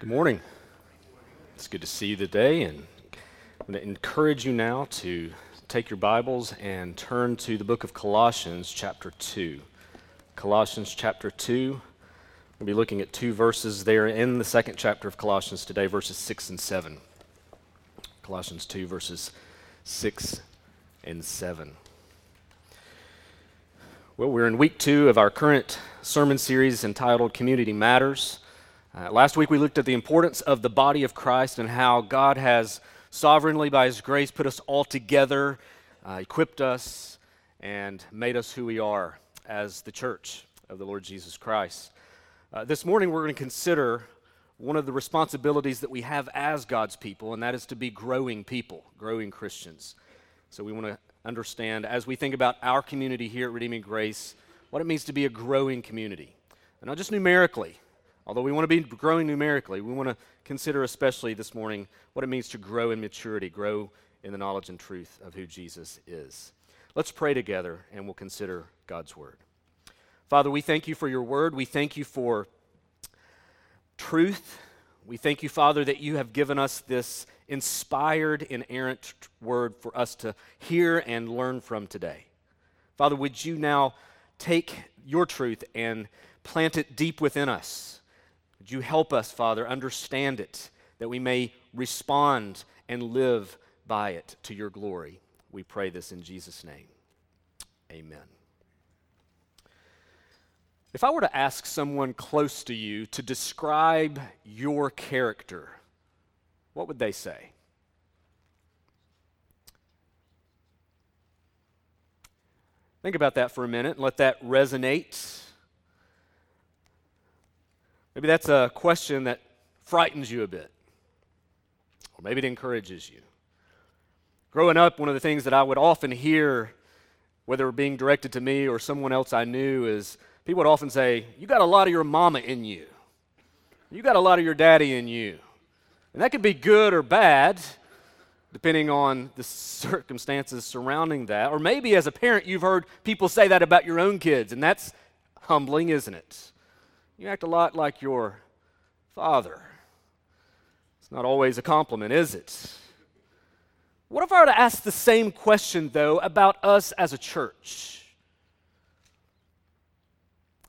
Good morning. It's good to see you today, and I'm going to encourage you now to take your Bibles and turn to the book of Colossians, chapter 2. Colossians, chapter 2. We'll be looking at two verses there in the second chapter of Colossians today, verses 6 and 7. Colossians 2, verses 6 and 7. Well, we're in week two of our current sermon series entitled Community Matters. Uh, last week we looked at the importance of the body of Christ and how God has sovereignly, by His grace, put us all together, uh, equipped us, and made us who we are as the church of the Lord Jesus Christ. Uh, this morning we're going to consider one of the responsibilities that we have as God's people, and that is to be growing people, growing Christians. So we want to understand, as we think about our community here at Redeeming Grace, what it means to be a growing community. And not just numerically, Although we want to be growing numerically, we want to consider especially this morning what it means to grow in maturity, grow in the knowledge and truth of who Jesus is. Let's pray together and we'll consider God's word. Father, we thank you for your word. We thank you for truth. We thank you, Father, that you have given us this inspired, inerrant word for us to hear and learn from today. Father, would you now take your truth and plant it deep within us? Would you help us, Father, understand it, that we may respond and live by it to your glory? We pray this in Jesus' name. Amen. If I were to ask someone close to you to describe your character, what would they say? Think about that for a minute and let that resonate Maybe that's a question that frightens you a bit, or maybe it encourages you. Growing up, one of the things that I would often hear, whether being directed to me or someone else I knew, is people would often say, You got a lot of your mama in you. You got a lot of your daddy in you. And that could be good or bad, depending on the circumstances surrounding that. Or maybe as a parent, you've heard people say that about your own kids, and that's humbling, isn't it? You act a lot like your father. It's not always a compliment, is it? What if I were to ask the same question, though, about us as a church?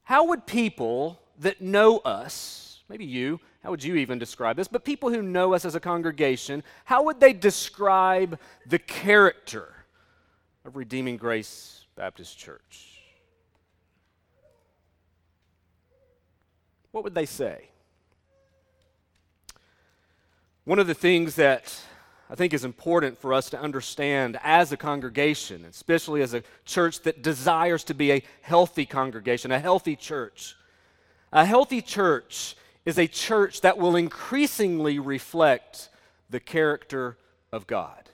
How would people that know us, maybe you, how would you even describe this? But people who know us as a congregation, how would they describe the character of Redeeming Grace Baptist Church? What would they say? One of the things that I think is important for us to understand as a congregation, especially as a church that desires to be a healthy congregation, a healthy church. A healthy church is a church that will increasingly reflect the character of God.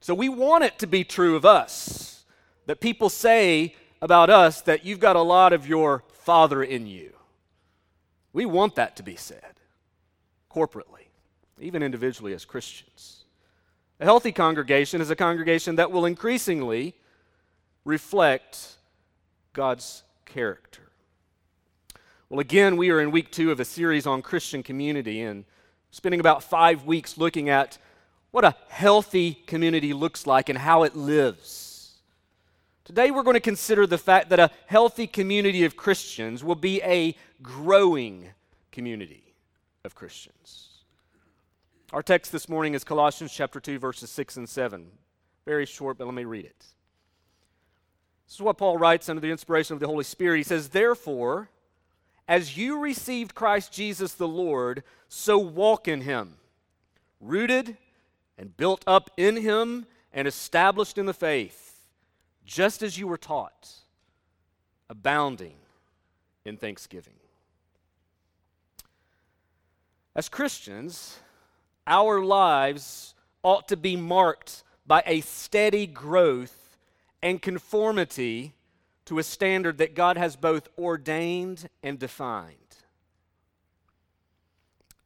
So we want it to be true of us that people say about us that you've got a lot of your Father in you. We want that to be said corporately, even individually as Christians. A healthy congregation is a congregation that will increasingly reflect God's character. Well, again, we are in week two of a series on Christian community and spending about five weeks looking at what a healthy community looks like and how it lives. Today, we're going to consider the fact that a healthy community of Christians will be a growing community of Christians. Our text this morning is Colossians chapter 2, verses 6 and 7. Very short, but let me read it. This is what Paul writes under the inspiration of the Holy Spirit. He says, Therefore, as you received Christ Jesus the Lord, so walk in him, rooted and built up in him and established in the faith just as you were taught, abounding in thanksgiving. As Christians, our lives ought to be marked by a steady growth and conformity to a standard that God has both ordained and defined.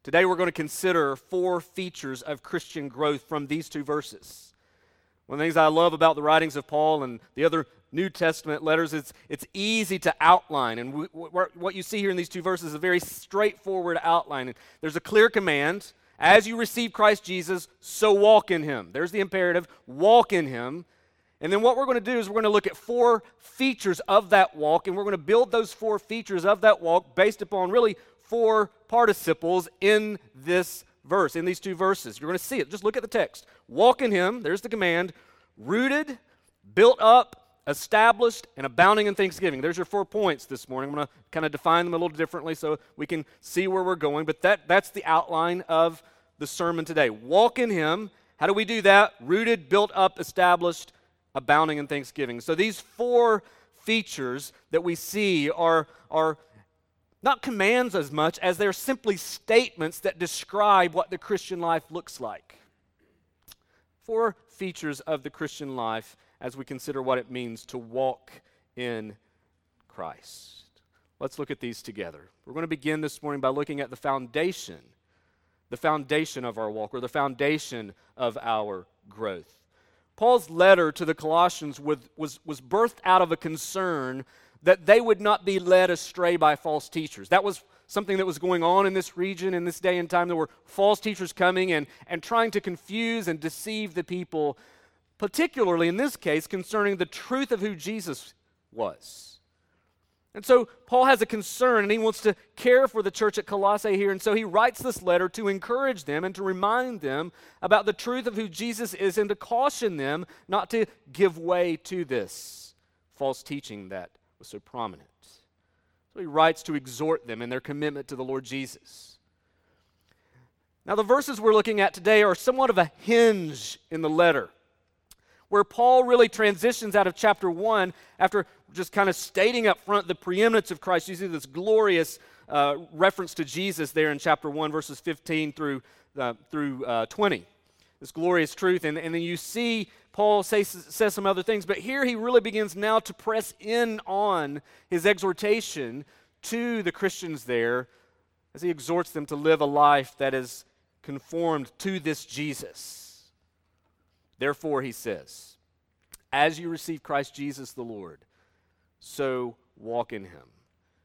Today, we're going to consider four features of Christian growth from these two verses. One of the things I love about the writings of Paul and the other New Testament letters, it's, it's easy to outline. And we, what you see here in these two verses is a very straightforward outline. And There's a clear command as you receive Christ Jesus, so walk in him. There's the imperative walk in him. And then what we're going to do is we're going to look at four features of that walk, and we're going to build those four features of that walk based upon really four participles in this verse, in these two verses. You're going to see it. Just look at the text. Walk in him, there's the command, rooted, built up, established, and abounding in thanksgiving. There's your four points this morning. I'm going to kind of define them a little differently so we can see where we're going, but that, that's the outline of the sermon today. Walk in him. How do we do that? Rooted, built up, established, abounding in thanksgiving. So these four features that we see are, are not commands as much as they're simply statements that describe what the Christian life looks like. Four features of the Christian life as we consider what it means to walk in Christ. Let's look at these together. We're going to begin this morning by looking at the foundation, the foundation of our walk, or the foundation of our growth. Paul's letter to the Colossians was, was, was birthed out of a concern that they would not be led astray by false teachers. That was something that was going on in this region in this day and time. There were false teachers coming and, and trying to confuse and deceive the people, particularly in this case concerning the truth of who Jesus was. And so Paul has a concern and he wants to care for the church at Colossae here. And so he writes this letter to encourage them and to remind them about the truth of who Jesus is and to caution them not to give way to this false teaching that was so prominent. So he writes to exhort them in their commitment to the Lord Jesus. Now, the verses we're looking at today are somewhat of a hinge in the letter, where Paul really transitions out of chapter 1 after just kind of stating up front the preeminence of Christ. You see this glorious uh, reference to Jesus there in chapter 1, verses 15 through, uh, through uh, 20. This glorious truth. And, and then you see Paul says, says some other things, but here he really begins now to press in on his exhortation to the Christians there as he exhorts them to live a life that is conformed to this Jesus. Therefore, he says, as you receive Christ Jesus the Lord, so walk in him.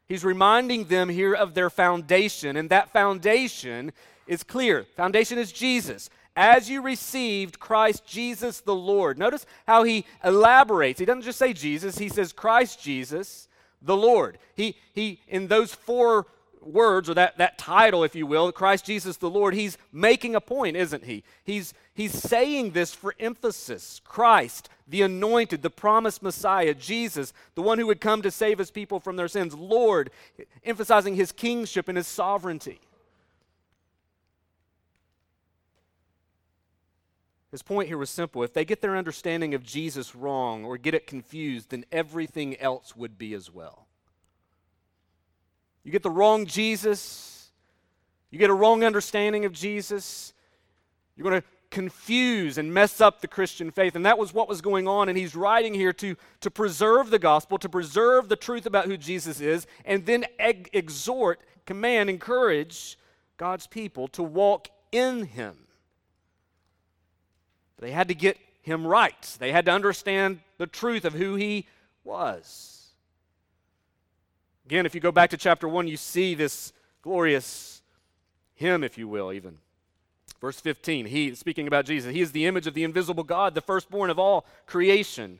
He's reminding them here of their foundation, and that foundation is clear. Foundation is Jesus as you received Christ Jesus the Lord. Notice how he elaborates. He doesn't just say Jesus, he says Christ Jesus the Lord. He, he in those four words, or that, that title, if you will, Christ Jesus the Lord, he's making a point, isn't he? He's, he's saying this for emphasis. Christ, the anointed, the promised Messiah, Jesus, the one who would come to save his people from their sins, Lord, emphasizing his kingship and his sovereignty. His point here was simple. If they get their understanding of Jesus wrong or get it confused, then everything else would be as well. You get the wrong Jesus, you get a wrong understanding of Jesus, you're going to confuse and mess up the Christian faith. And that was what was going on. And he's writing here to, to preserve the gospel, to preserve the truth about who Jesus is, and then eg- exhort, command, encourage God's people to walk in him. They had to get him right, they had to understand the truth of who he was. Again, if you go back to chapter 1, you see this glorious hymn, if you will, even. Verse 15, he, speaking about Jesus, he is the image of the invisible God, the firstborn of all creation.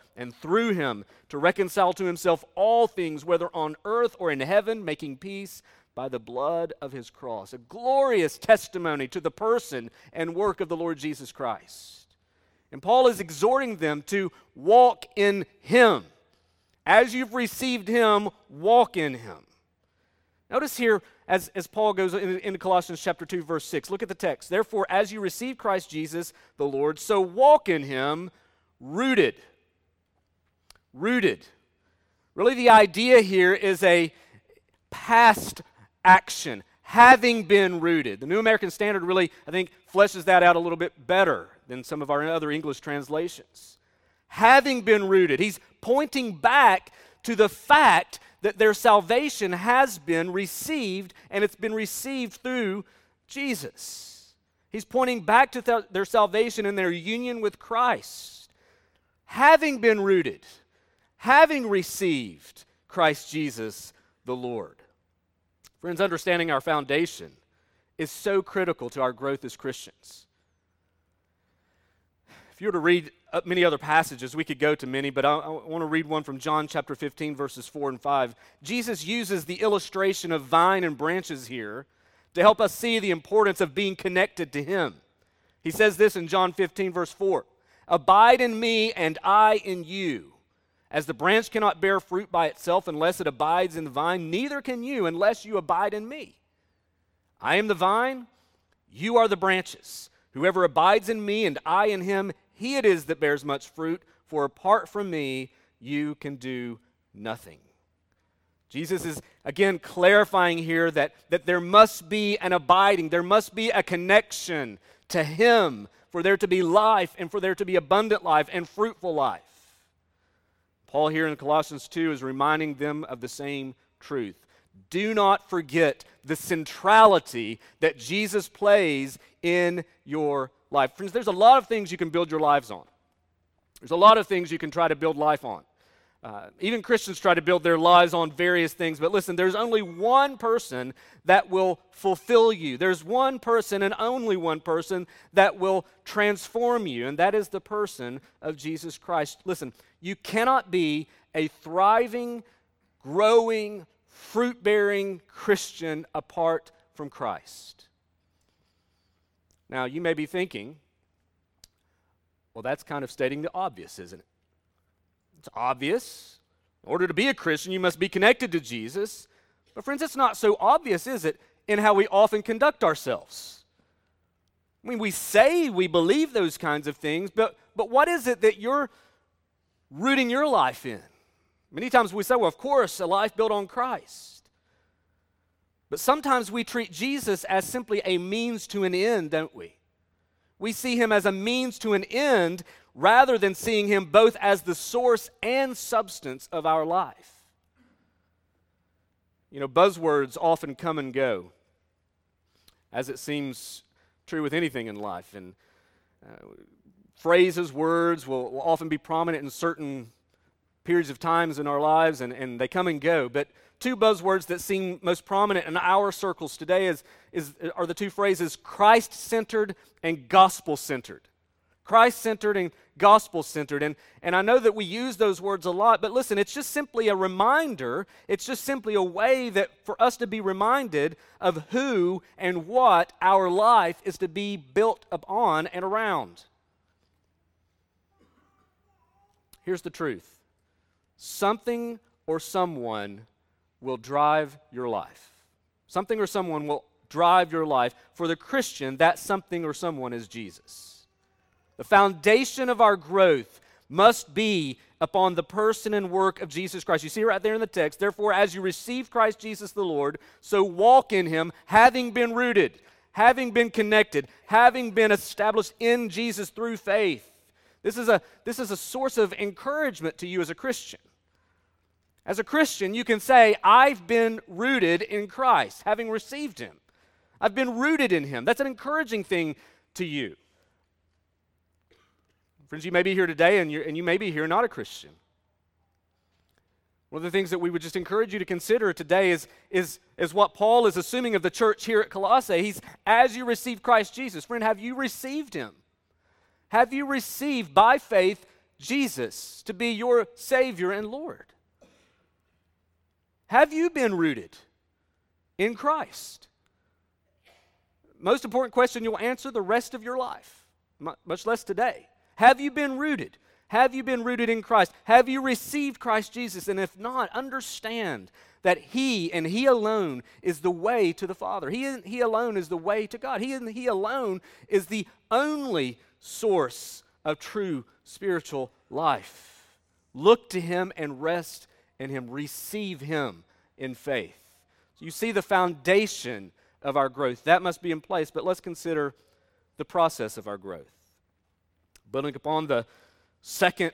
and through him to reconcile to himself all things, whether on earth or in heaven, making peace by the blood of his cross. A glorious testimony to the person and work of the Lord Jesus Christ. And Paul is exhorting them to walk in him. As you've received him, walk in him. Notice here, as, as Paul goes into in Colossians chapter 2, verse 6, look at the text. Therefore, as you receive Christ Jesus the Lord, so walk in him, rooted rooted. Really, the idea here is a past action, having been rooted. The New American Standard really, I think, fleshes that out a little bit better than some of our other English translations. Having been rooted, he's pointing back to the fact that their salvation has been received, and it's been received through Jesus. He's pointing back to th- their salvation and their union with Christ. Having been rooted, having received Christ Jesus the Lord. Friends, understanding our foundation is so critical to our growth as Christians. If you were to read uh, many other passages, we could go to many, but I, I want to read one from John chapter 15, verses 4 and 5. Jesus uses the illustration of vine and branches here to help us see the importance of being connected to Him. He says this in John 15, verse 4 Abide in me, and I in you. As the branch cannot bear fruit by itself unless it abides in the vine, neither can you unless you abide in me. I am the vine, you are the branches. Whoever abides in me and I in him, he it is that bears much fruit, for apart from me, you can do nothing. Jesus is again clarifying here that, that there must be an abiding, there must be a connection to Him for there to be life and for there to be abundant life and fruitful life. Paul, here in Colossians 2, is reminding them of the same truth. Do not forget the centrality that Jesus plays in your life. Friends, there's a lot of things you can build your lives on. There's a lot of things you can try to build life on. Uh, even Christians try to build their lives on various things, but listen, there's only one person that will fulfill you. There's one person and only one person that will transform you, and that is the person of Jesus Christ. Listen, you cannot be a thriving, growing, fruit bearing Christian apart from Christ. Now, you may be thinking, well, that's kind of stating the obvious, isn't it? It's obvious. In order to be a Christian, you must be connected to Jesus. But, friends, it's not so obvious, is it, in how we often conduct ourselves? I mean, we say we believe those kinds of things, but, but what is it that you're rooting your life in? Many times we say, well, of course, a life built on Christ. But sometimes we treat Jesus as simply a means to an end, don't we? We see him as a means to an end rather than seeing Him both as the source and substance of our life. You know, buzzwords often come and go, as it seems true with anything in life. And uh, phrases, words will, will often be prominent in certain periods of times in our lives, and, and they come and go. But two buzzwords that seem most prominent in our circles today is, is, are the two phrases Christ centered and gospel centered. Christ centered and gospel centered. And, and I know that we use those words a lot, but listen, it's just simply a reminder. It's just simply a way that for us to be reminded of who and what our life is to be built upon and around. Here's the truth something or someone will drive your life. Something or someone will drive your life. For the Christian, that something or someone is Jesus. The foundation of our growth must be upon the person and work of Jesus Christ. You see right there in the text. Therefore, as you receive Christ Jesus the Lord, so walk in him, having been rooted, having been connected, having been established in Jesus through faith. This is a, this is a source of encouragement to you as a Christian. As a Christian, you can say, I've been rooted in Christ, having received him. I've been rooted in him. That's an encouraging thing to you. Friends, you may be here today and, and you may be here not a Christian. One of the things that we would just encourage you to consider today is, is, is what Paul is assuming of the church here at Colossae. He's, as you receive Christ Jesus, friend, have you received him? Have you received by faith Jesus to be your Savior and Lord? Have you been rooted in Christ? Most important question you'll answer the rest of your life, much less today. Have you been rooted? Have you been rooted in Christ? Have you received Christ Jesus? And if not, understand that He and He alone is the way to the Father. He, he alone is the way to God. He, he alone is the only source of true spiritual life. Look to Him and rest in Him. Receive Him in faith. So you see the foundation of our growth. That must be in place, but let's consider the process of our growth. Building upon the second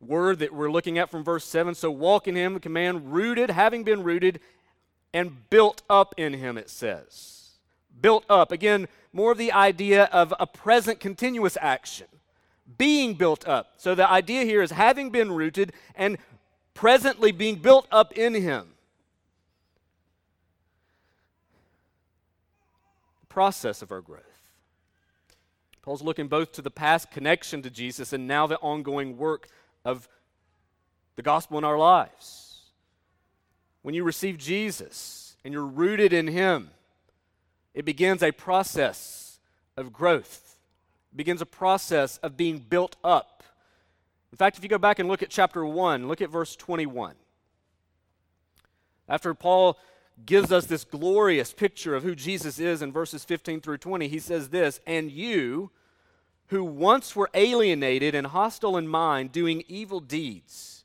word that we're looking at from verse 7 so walk in him, the command rooted, having been rooted, and built up in him, it says. Built up. Again, more of the idea of a present continuous action. Being built up. So the idea here is having been rooted and presently being built up in him. The process of our growth. Paul's looking both to the past connection to Jesus and now the ongoing work of the gospel in our lives. When you receive Jesus and you're rooted in Him, it begins a process of growth. It begins a process of being built up. In fact, if you go back and look at chapter 1, look at verse 21. After Paul gives us this glorious picture of who Jesus is in verses 15 through 20, he says this, And you, who once were alienated and hostile in mind, doing evil deeds,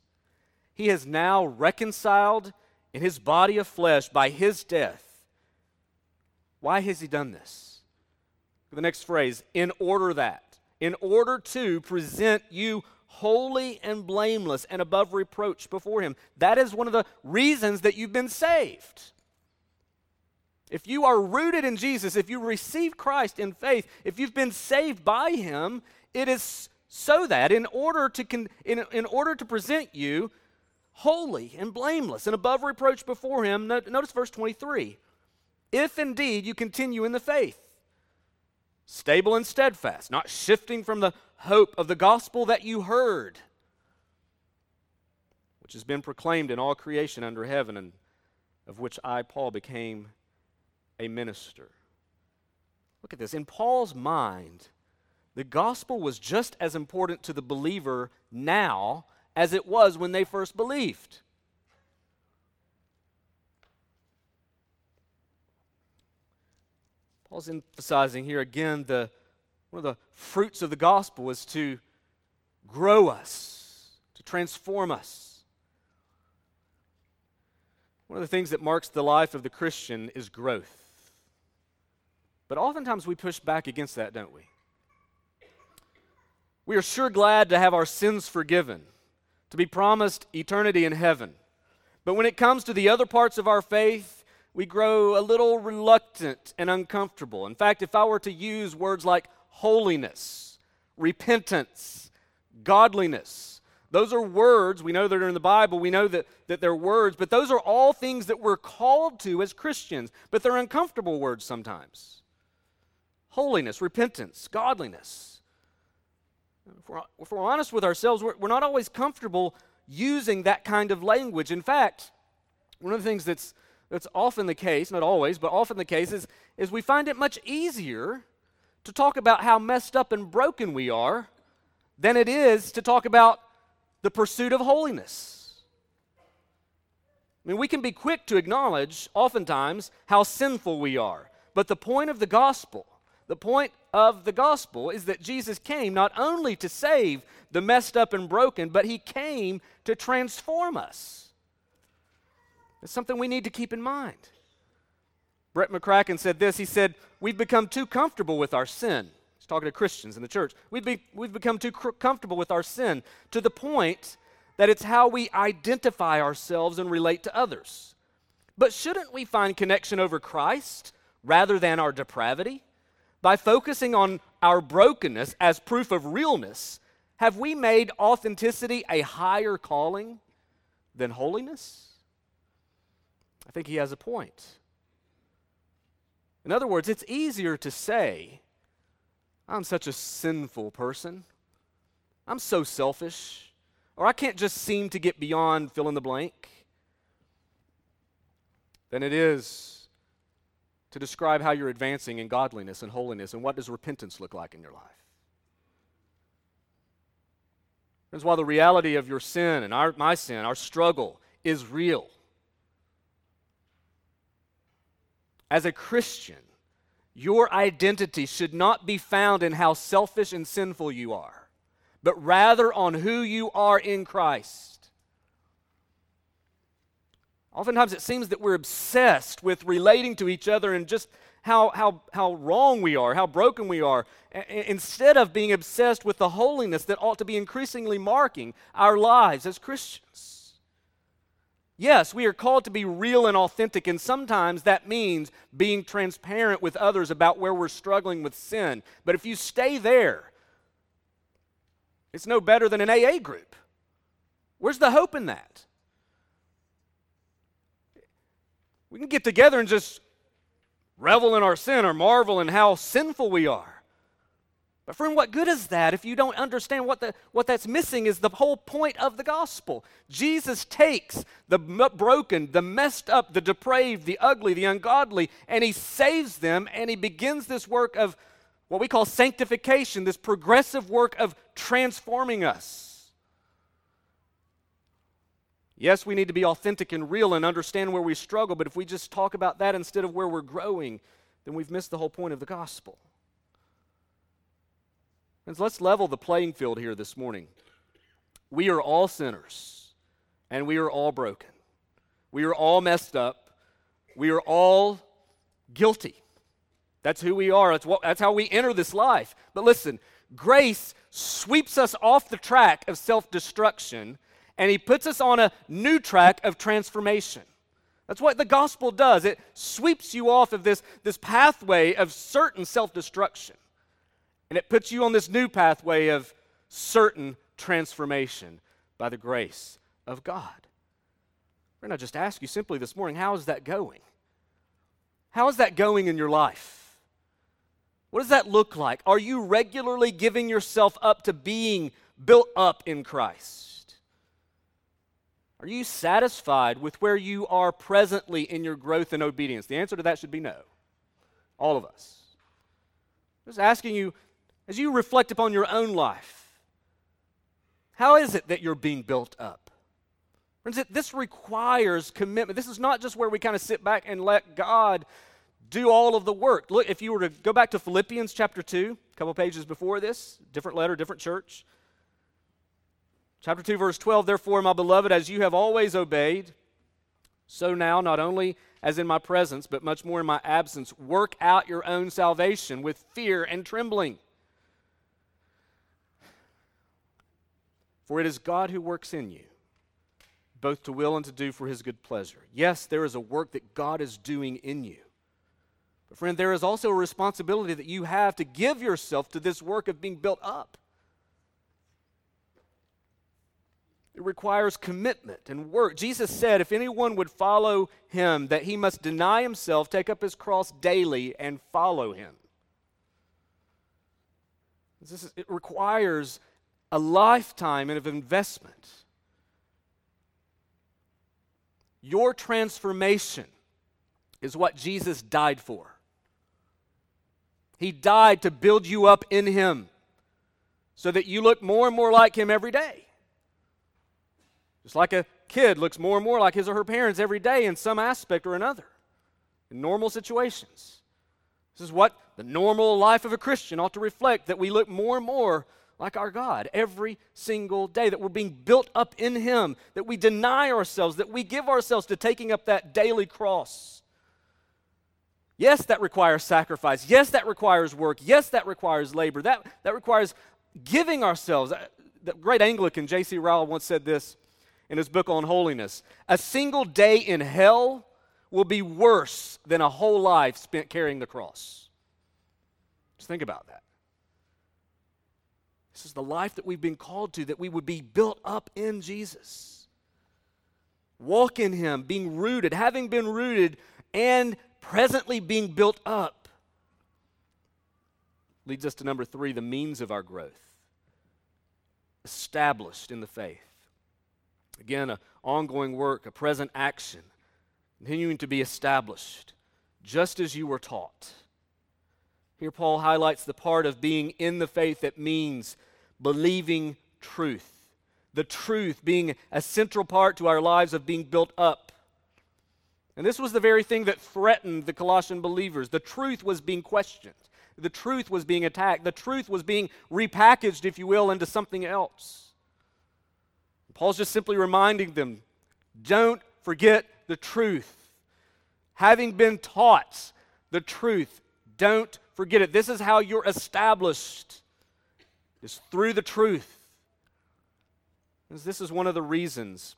he has now reconciled in his body of flesh by his death. Why has he done this? The next phrase, in order that, in order to present you holy and blameless and above reproach before him. That is one of the reasons that you've been saved. If you are rooted in Jesus, if you receive Christ in faith, if you've been saved by him, it is so that in order to con- in, in order to present you holy and blameless and above reproach before him, notice verse 23. If indeed you continue in the faith, stable and steadfast, not shifting from the hope of the gospel that you heard, which has been proclaimed in all creation under heaven, and of which I, Paul, became a minister. Look at this. In Paul's mind, the gospel was just as important to the believer now as it was when they first believed. Paul's emphasizing here again the one of the fruits of the gospel is to grow us, to transform us. One of the things that marks the life of the Christian is growth. But oftentimes we push back against that, don't we? We are sure glad to have our sins forgiven, to be promised eternity in heaven. But when it comes to the other parts of our faith, we grow a little reluctant and uncomfortable. In fact, if I were to use words like holiness, repentance, godliness, those are words. We know they're in the Bible. We know that, that they're words, but those are all things that we're called to as Christians, but they're uncomfortable words sometimes holiness, repentance, godliness. If we're, if we're honest with ourselves, we're, we're not always comfortable using that kind of language. In fact, one of the things that's, that's often the case, not always, but often the case, is, is we find it much easier to talk about how messed up and broken we are than it is to talk about the pursuit of holiness. I mean, we can be quick to acknowledge, oftentimes, how sinful we are. But the point of the gospel the point of the gospel is that Jesus came not only to save the messed up and broken, but he came to transform us. It's something we need to keep in mind. Brett McCracken said this. He said, We've become too comfortable with our sin. He's talking to Christians in the church. We've, be, we've become too cr- comfortable with our sin to the point that it's how we identify ourselves and relate to others. But shouldn't we find connection over Christ rather than our depravity? By focusing on our brokenness as proof of realness, have we made authenticity a higher calling than holiness? I think he has a point. In other words, it's easier to say, I'm such a sinful person. I'm so selfish. Or I can't just seem to get beyond fill in the blank. Than it is to describe how you're advancing in godliness and holiness and what does repentance look like in your life. That's while the reality of your sin and our, my sin, our struggle, is real. As a Christian, your identity should not be found in how selfish and sinful you are, but rather on who you are in Christ. Oftentimes it seems that we're obsessed with relating to each other and just how, how, how wrong we are, how broken we are, instead of being obsessed with the holiness that ought to be increasingly marking our lives as Christians. Yes, we are called to be real and authentic, and sometimes that means being transparent with others about where we're struggling with sin. But if you stay there, it's no better than an AA group. Where's the hope in that? We can get together and just revel in our sin or marvel in how sinful we are. But friend, what good is that if you don't understand what, the, what that's missing is the whole point of the gospel. Jesus takes the broken, the messed up, the depraved, the ugly, the ungodly, and he saves them and he begins this work of what we call sanctification, this progressive work of transforming us. Yes, we need to be authentic and real and understand where we struggle, but if we just talk about that instead of where we're growing, then we've missed the whole point of the gospel. And so let's level the playing field here this morning. We are all sinners, and we are all broken. We are all messed up. We are all guilty. That's who we are. That's, what, that's how we enter this life. But listen, grace sweeps us off the track of self destruction and he puts us on a new track of transformation. That's what the gospel does. It sweeps you off of this, this pathway of certain self destruction, and it puts you on this new pathway of certain transformation by the grace of God. Going to just ask you simply this morning how is that going? How is that going in your life? What does that look like? Are you regularly giving yourself up to being built up in Christ? Are you satisfied with where you are presently in your growth and obedience? The answer to that should be no. All of us. I Just asking you, as you reflect upon your own life, how is it that you're being built up? Friends, this requires commitment. This is not just where we kind of sit back and let God do all of the work. Look, if you were to go back to Philippians chapter 2, a couple pages before this, different letter, different church. Chapter 2, verse 12 Therefore, my beloved, as you have always obeyed, so now, not only as in my presence, but much more in my absence, work out your own salvation with fear and trembling. For it is God who works in you, both to will and to do for his good pleasure. Yes, there is a work that God is doing in you. But, friend, there is also a responsibility that you have to give yourself to this work of being built up. It requires commitment and work. Jesus said, if anyone would follow him, that he must deny himself, take up his cross daily, and follow him. Is, it requires a lifetime of investment. Your transformation is what Jesus died for. He died to build you up in Him so that you look more and more like Him every day. Just like a kid looks more and more like his or her parents every day in some aspect or another, in normal situations. This is what the normal life of a Christian ought to reflect that we look more and more like our God every single day, that we're being built up in Him, that we deny ourselves, that we give ourselves to taking up that daily cross. Yes, that requires sacrifice. Yes, that requires work. Yes, that requires labor. That, that requires giving ourselves. The great Anglican J.C. Ryle once said this in his book on holiness. A single day in hell will be worse than a whole life spent carrying the cross. Just think about that. This is the life that we've been called to, that we would be built up in Jesus. Walk in Him, being rooted, having been rooted, and presently being built up. Leads us to number three the means of our growth. Established in the faith. Again, an ongoing work, a present action, continuing to be established, just as you were taught. Here, Paul highlights the part of being in the faith that means believing truth. The truth being a central part to our lives of being built up. And this was the very thing that threatened the Colossian believers. The truth was being questioned, the truth was being attacked, the truth was being repackaged, if you will, into something else. Paul's just simply reminding them don't forget the truth. Having been taught the truth, don't forget it. This is how you're established, is through the truth. This is one of the reasons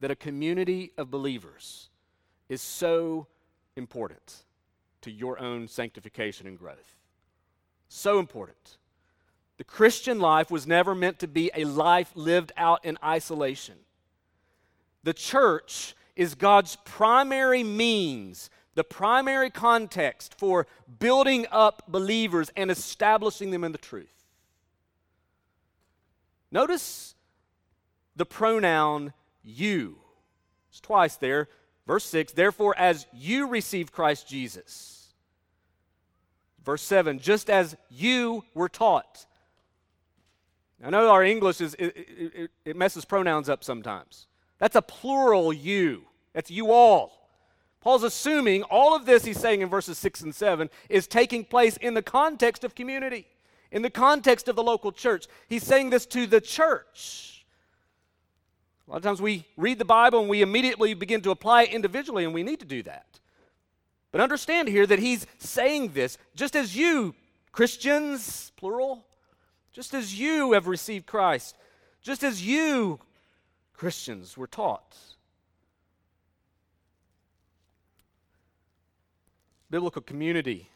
that a community of believers is so important to your own sanctification and growth. So important. The Christian life was never meant to be a life lived out in isolation. The church is God's primary means, the primary context for building up believers and establishing them in the truth. Notice the pronoun you. It's twice there. Verse 6 Therefore, as you received Christ Jesus. Verse 7 Just as you were taught. I know our English is, it, it, it messes pronouns up sometimes. That's a plural you. That's you all. Paul's assuming all of this he's saying in verses 6 and 7 is taking place in the context of community, in the context of the local church. He's saying this to the church. A lot of times we read the Bible and we immediately begin to apply it individually, and we need to do that. But understand here that he's saying this just as you, Christians, plural, just as you have received Christ, just as you, Christians, were taught. Biblical community,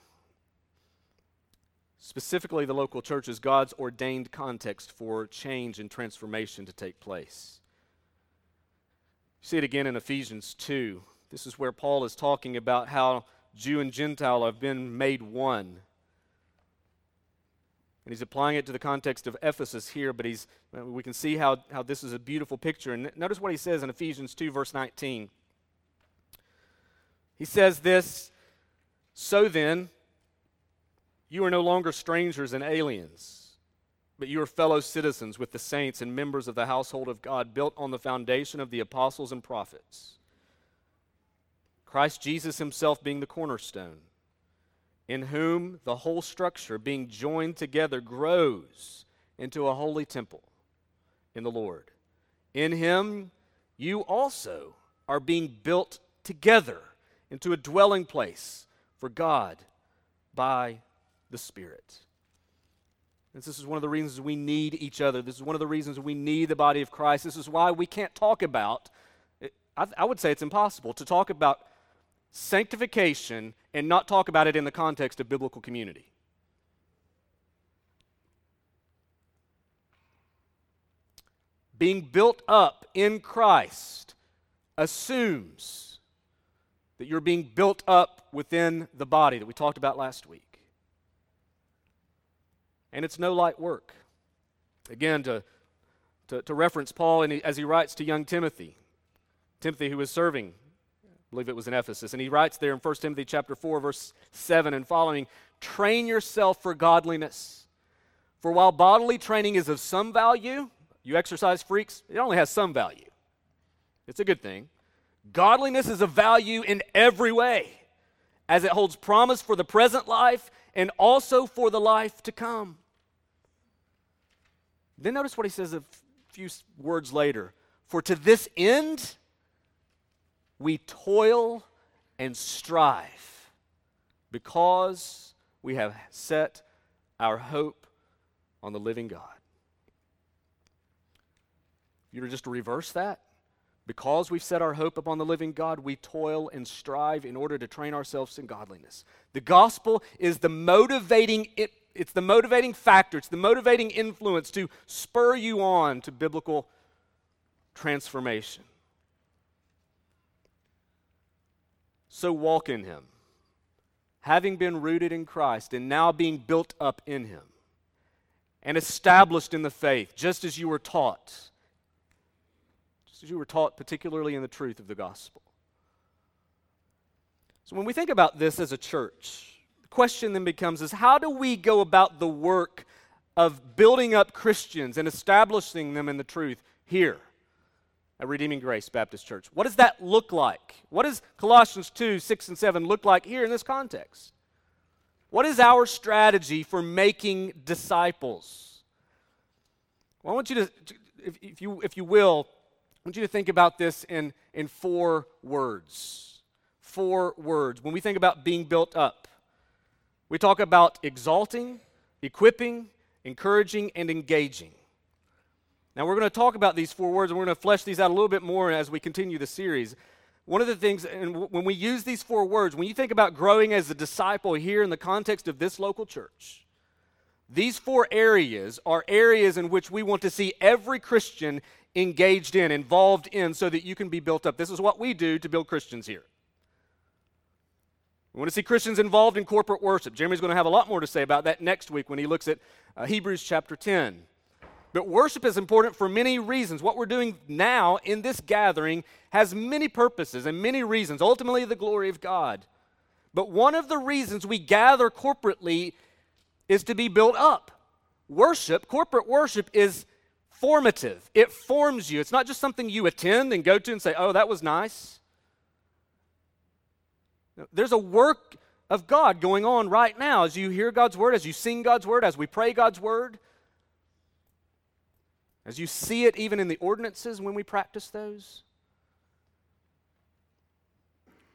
specifically the local church, is God's ordained context for change and transformation to take place. See it again in Ephesians 2. This is where Paul is talking about how Jew and Gentile have been made one. And he's applying it to the context of Ephesus here, but he's, we can see how, how this is a beautiful picture. And notice what he says in Ephesians 2, verse 19. He says this So then, you are no longer strangers and aliens but you are fellow citizens with the saints and members of the household of God, built on the foundation of the apostles and prophets. Christ Jesus himself being the cornerstone, in whom the whole structure, being joined together, grows into a holy temple in the Lord. In him you also are being built together into a dwelling place for God by the Spirit. And This is one of the reasons we need each other. This is one of the reasons we need the body of Christ. This is why we can't talk about, I, I would say it's impossible to talk about sanctification and not talk about it in the context of biblical community. Being built up in Christ assumes that you're being built up within the body that we talked about last week and it's no light work. Again, to, to, to reference Paul as he writes to young Timothy, Timothy who was serving, believe it was in Ephesus, and he writes there in 1 Timothy chapter 4, verse 7 and following, train yourself for godliness. For while bodily training is of some value, you exercise freaks, it only has some value. It's a good thing. Godliness is of value in every way, as it holds promise for the present life and also for the life to come. Then notice what he says a few words later. For to this end we toil and strive because we have set our hope on the living God. You were just to reverse that. Because we've set our hope upon the living God, we toil and strive in order to train ourselves in godliness. The gospel is the motivating it, it's the motivating factor, it's the motivating influence to spur you on to biblical transformation. So walk in him, having been rooted in Christ and now being built up in him and established in the faith, just as you were taught just as you were taught, particularly in the truth of the gospel. So when we think about this as a church, the question then becomes is how do we go about the work of building up Christians and establishing them in the truth here at Redeeming Grace Baptist Church? What does that look like? What does Colossians 2, 6, and 7 look like here in this context? What is our strategy for making disciples? Well, I want you to, if, if, you, if you will, want you to think about this in, in four words. Four words. When we think about being built up, we talk about exalting, equipping, encouraging, and engaging. Now, we're going to talk about these four words and we're going to flesh these out a little bit more as we continue the series. One of the things, and when we use these four words, when you think about growing as a disciple here in the context of this local church, these four areas are areas in which we want to see every Christian engaged in, involved in, so that you can be built up. This is what we do to build Christians here. We want to see Christians involved in corporate worship. Jeremy's going to have a lot more to say about that next week when he looks at uh, Hebrews chapter 10. But worship is important for many reasons. What we're doing now in this gathering has many purposes and many reasons, ultimately, the glory of God. But one of the reasons we gather corporately is to be built up. Worship, corporate worship, is formative. It forms you. It's not just something you attend and go to and say, oh, that was nice. There's a work of God going on right now as you hear God's word, as you sing God's word, as we pray God's word, as you see it even in the ordinances when we practice those.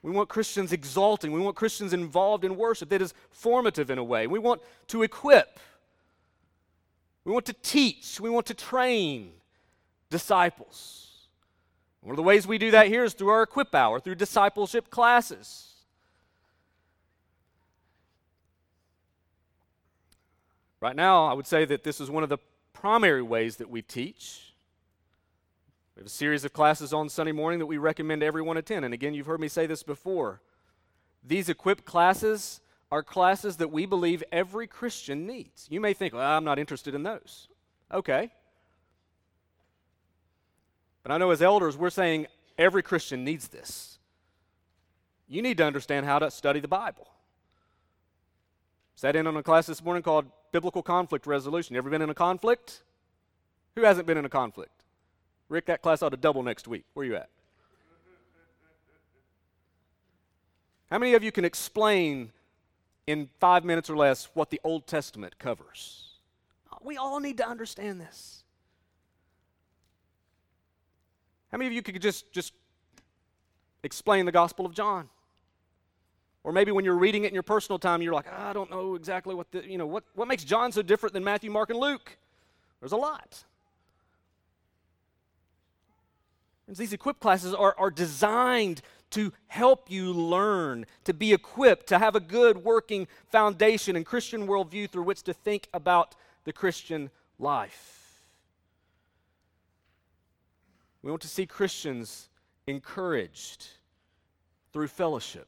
We want Christians exalting. We want Christians involved in worship that is formative in a way. We want to equip. We want to teach. We want to train disciples. One of the ways we do that here is through our equip hour, through discipleship classes. Right now, I would say that this is one of the primary ways that we teach. We have a series of classes on Sunday morning that we recommend everyone attend. And again, you've heard me say this before. These equipped classes are classes that we believe every Christian needs. You may think, well, I'm not interested in those. Okay. But I know as elders, we're saying every Christian needs this. You need to understand how to study the Bible. Sat in on a class this morning called Biblical Conflict Resolution. You ever been in a conflict? Who hasn't been in a conflict? Rick, that class ought to double next week. Where are you at? How many of you can explain in five minutes or less what the Old Testament covers? We all need to understand this. How many of you could just, just explain the Gospel of John? Or maybe when you're reading it in your personal time, you're like, I don't know exactly what the, you know, what, what makes John so different than Matthew, Mark, and Luke? There's a lot. And these equip classes are, are designed to help you learn, to be equipped, to have a good working foundation and Christian worldview through which to think about the Christian life. We want to see Christians encouraged through fellowship.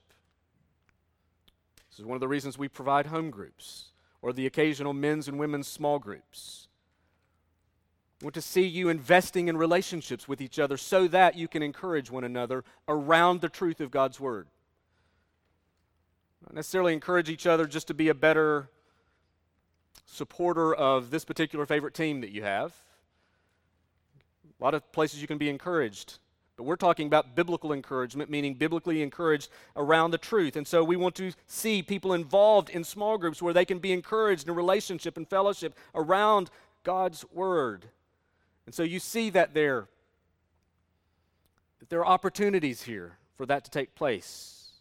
This is one of the reasons we provide home groups or the occasional men's and women's small groups. We want to see you investing in relationships with each other so that you can encourage one another around the truth of God's Word. Not necessarily encourage each other just to be a better supporter of this particular favorite team that you have. A lot of places you can be encouraged but we're talking about biblical encouragement, meaning biblically encouraged around the truth. And so we want to see people involved in small groups where they can be encouraged in relationship and fellowship around God's word. And so you see that there. That there are opportunities here for that to take place.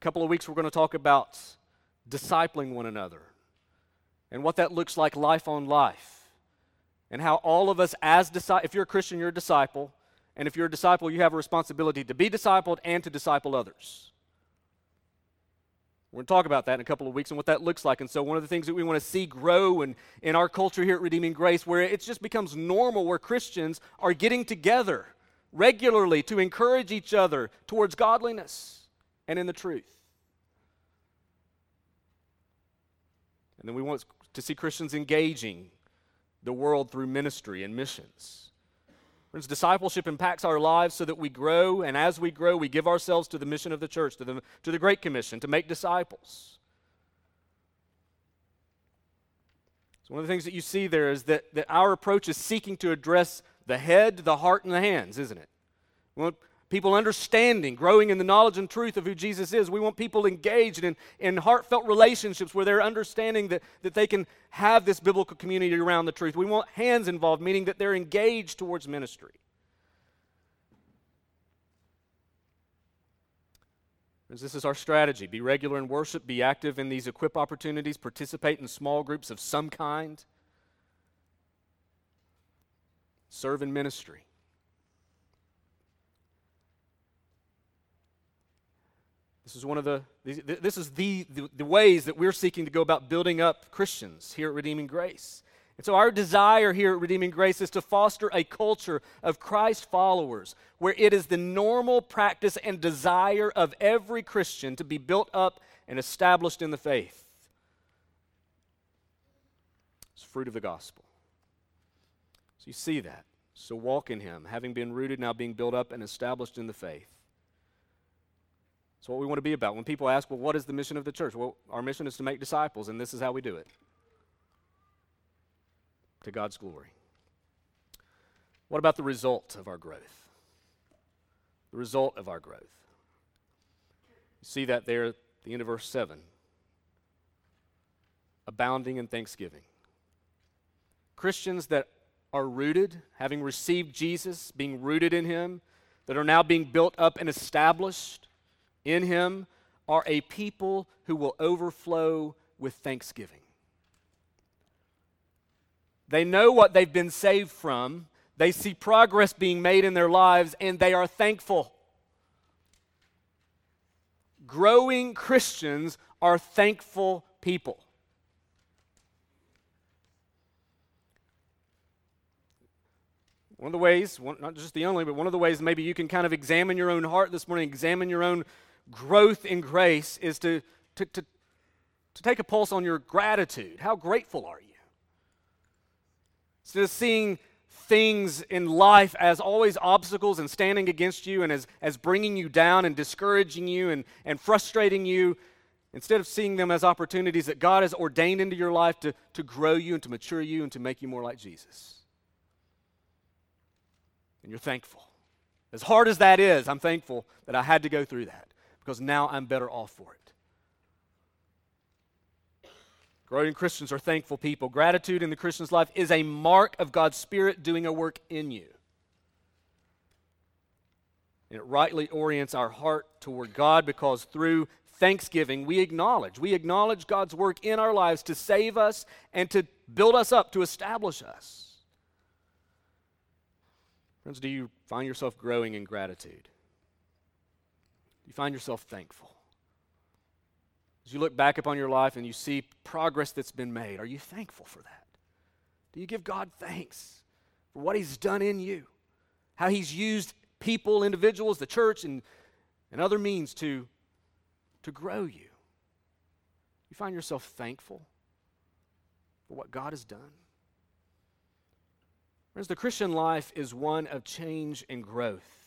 A couple of weeks we're going to talk about discipling one another and what that looks like life on life and how all of us as disciples, if you're a Christian, you're a disciple, and if you're a disciple, you have a responsibility to be discipled and to disciple others. We're going to talk about that in a couple of weeks and what that looks like. And so, one of the things that we want to see grow in, in our culture here at Redeeming Grace, where it just becomes normal, where Christians are getting together regularly to encourage each other towards godliness and in the truth. And then we want to see Christians engaging the world through ministry and missions. Friends, discipleship impacts our lives so that we grow, and as we grow, we give ourselves to the mission of the church, to the, to the Great Commission, to make disciples. So, one of the things that you see there is that, that our approach is seeking to address the head, the heart, and the hands, isn't it? We want people understanding, growing in the knowledge and truth of who Jesus is. We want people engaged in, in heartfelt relationships where they're understanding that, that they can have this biblical community around the truth. We want hands involved, meaning that they're engaged towards ministry. This is our strategy. Be regular in worship, be active in these equip opportunities, participate in small groups of some kind, serve in ministry. This is one of the this is the, the, the, ways that we're seeking to go about building up Christians here at Redeeming Grace. And so our desire here at Redeeming Grace is to foster a culture of Christ followers where it is the normal practice and desire of every Christian to be built up and established in the faith. It's fruit of the gospel. So you see that. So walk in him, having been rooted, now being built up and established in the faith. It's what we want to be about. When people ask, well, what is the mission of the church? Well, our mission is to make disciples, and this is how we do it to God's glory. What about the result of our growth? The result of our growth. You see that there at the end of verse 7 abounding in thanksgiving. Christians that are rooted, having received Jesus, being rooted in Him, that are now being built up and established in him are a people who will overflow with thanksgiving. They know what they've been saved from, they see progress being made in their lives, and they are thankful. Growing Christians are thankful people. One of the ways, one, not just the only, but one of the ways maybe you can kind of examine your own heart this morning, examine your own growth in grace is to, to, to, to take a pulse on your gratitude. How grateful are you? Instead of seeing things in life as always obstacles and standing against you and as, as bringing you down and discouraging you and, and frustrating you, instead of seeing them as opportunities that God has ordained into your life to, to grow you and to mature you and to make you more like Jesus. And you're thankful. As hard as that is, I'm thankful that I had to go through that because now I'm better off for it. Growing Christians are thankful people. Gratitude in the Christian's life is a mark of God's Spirit doing a work in you. And it rightly orients our heart toward God because through thanksgiving we acknowledge. We acknowledge God's work in our lives to save us and to build us up, to establish us. Friends, do you find yourself growing in gratitude? You find yourself thankful? As you look back upon your life and you see progress that's been made, are you thankful for that? Do you give God thanks for what He's done in you? How He's used people, individuals, the church, and, and other means to, to grow you? You find yourself thankful for what God has done? Friends, the Christian life is one of change and growth.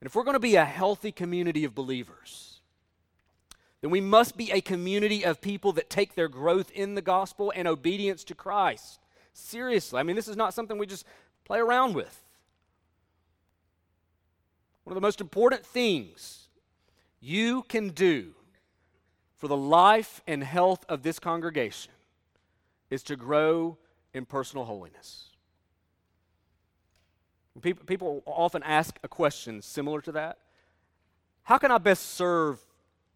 And if we're going to be a healthy community of believers, then we must be a community of people that take their growth in the gospel and obedience to Christ seriously. I mean, this is not something we just play around with. One of the most important things you can do for the life and health of this congregation is to grow in personal holiness. People, people often ask a question similar to that How can I best serve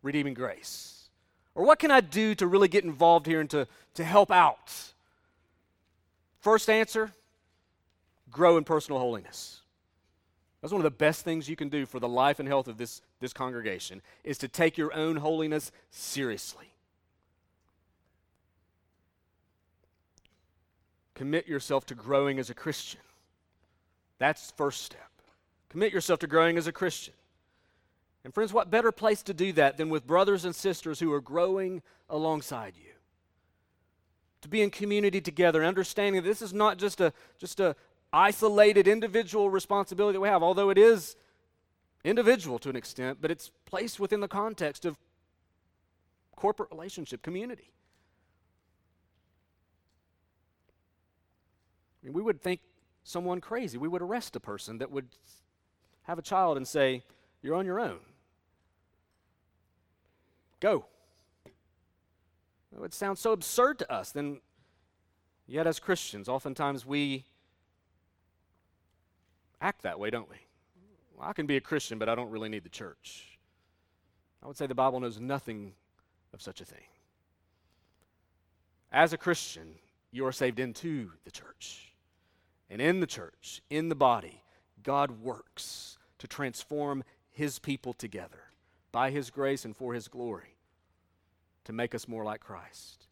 redeeming grace? Or what can I do to really get involved here and to, to help out? First answer grow in personal holiness. That's one of the best things you can do for the life and health of this, this congregation is to take your own holiness seriously. Commit yourself to growing as a Christian. That's first step. Commit yourself to growing as a Christian. And friends, what better place to do that than with brothers and sisters who are growing alongside you? To be in community together, understanding that this is not just a just a isolated individual responsibility that we have, although it is individual to an extent, but it's placed within the context of corporate relationship, community. I mean, we would think someone crazy. We would arrest a person that would have a child and say, You're on your own. Go. It sounds so absurd to us. Then, yet as Christians, oftentimes we act that way, don't we? Well, I can be a Christian, but I don't really need the church. I would say the Bible knows nothing of such a thing. As a Christian, you are saved into the church. And in the church, in the body, God works to transform his people together by his grace and for his glory to make us more like Christ.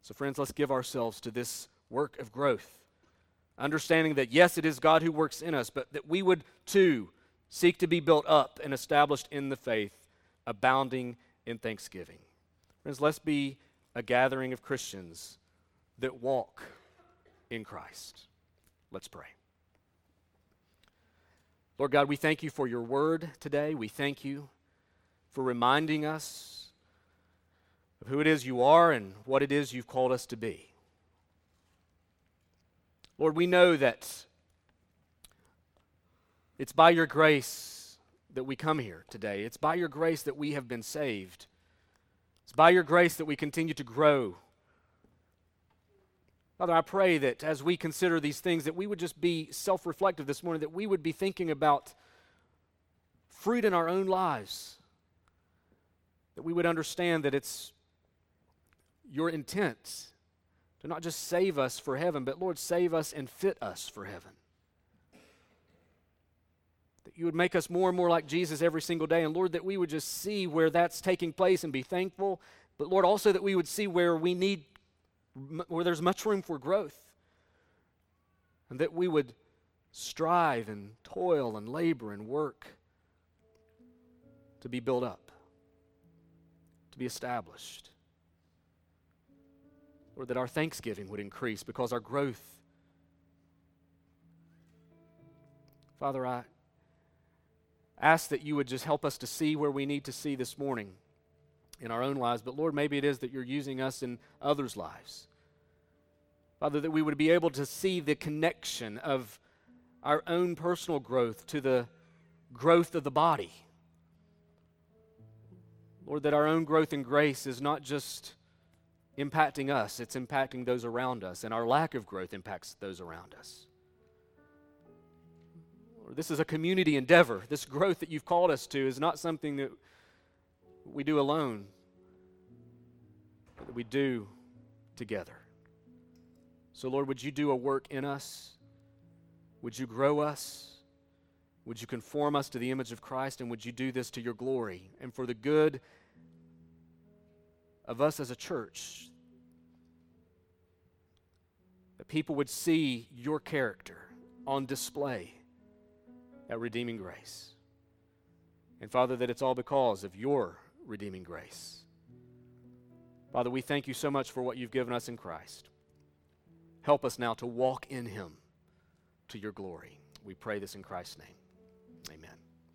So, friends, let's give ourselves to this work of growth, understanding that yes, it is God who works in us, but that we would too seek to be built up and established in the faith, abounding in thanksgiving. Friends, let's be a gathering of Christians that walk in Christ. Let's pray. Lord God, we thank you for your word today. We thank you for reminding us of who it is you are and what it is you've called us to be. Lord, we know that it's by your grace that we come here today. It's by your grace that we have been saved. It's by your grace that we continue to grow. Father, I pray that as we consider these things, that we would just be self reflective this morning, that we would be thinking about fruit in our own lives, that we would understand that it's your intent to not just save us for heaven, but Lord, save us and fit us for heaven. That you would make us more and more like Jesus every single day. And Lord, that we would just see where that's taking place and be thankful. But Lord, also that we would see where we need, where there's much room for growth. And that we would strive and toil and labor and work to be built up, to be established. Or that our thanksgiving would increase because our growth. Father, I ask that you would just help us to see where we need to see this morning in our own lives. But Lord, maybe it is that you're using us in others' lives. Father, that we would be able to see the connection of our own personal growth to the growth of the body. Lord, that our own growth in grace is not just impacting us, it's impacting those around us, and our lack of growth impacts those around us. This is a community endeavor. This growth that you've called us to is not something that we do alone, but that we do together. So, Lord, would you do a work in us? Would you grow us? Would you conform us to the image of Christ? And would you do this to your glory and for the good of us as a church? That people would see your character on display at redeeming grace. And Father, that it's all because of your redeeming grace. Father, we thank you so much for what you've given us in Christ. Help us now to walk in him to your glory. We pray this in Christ's name. Amen.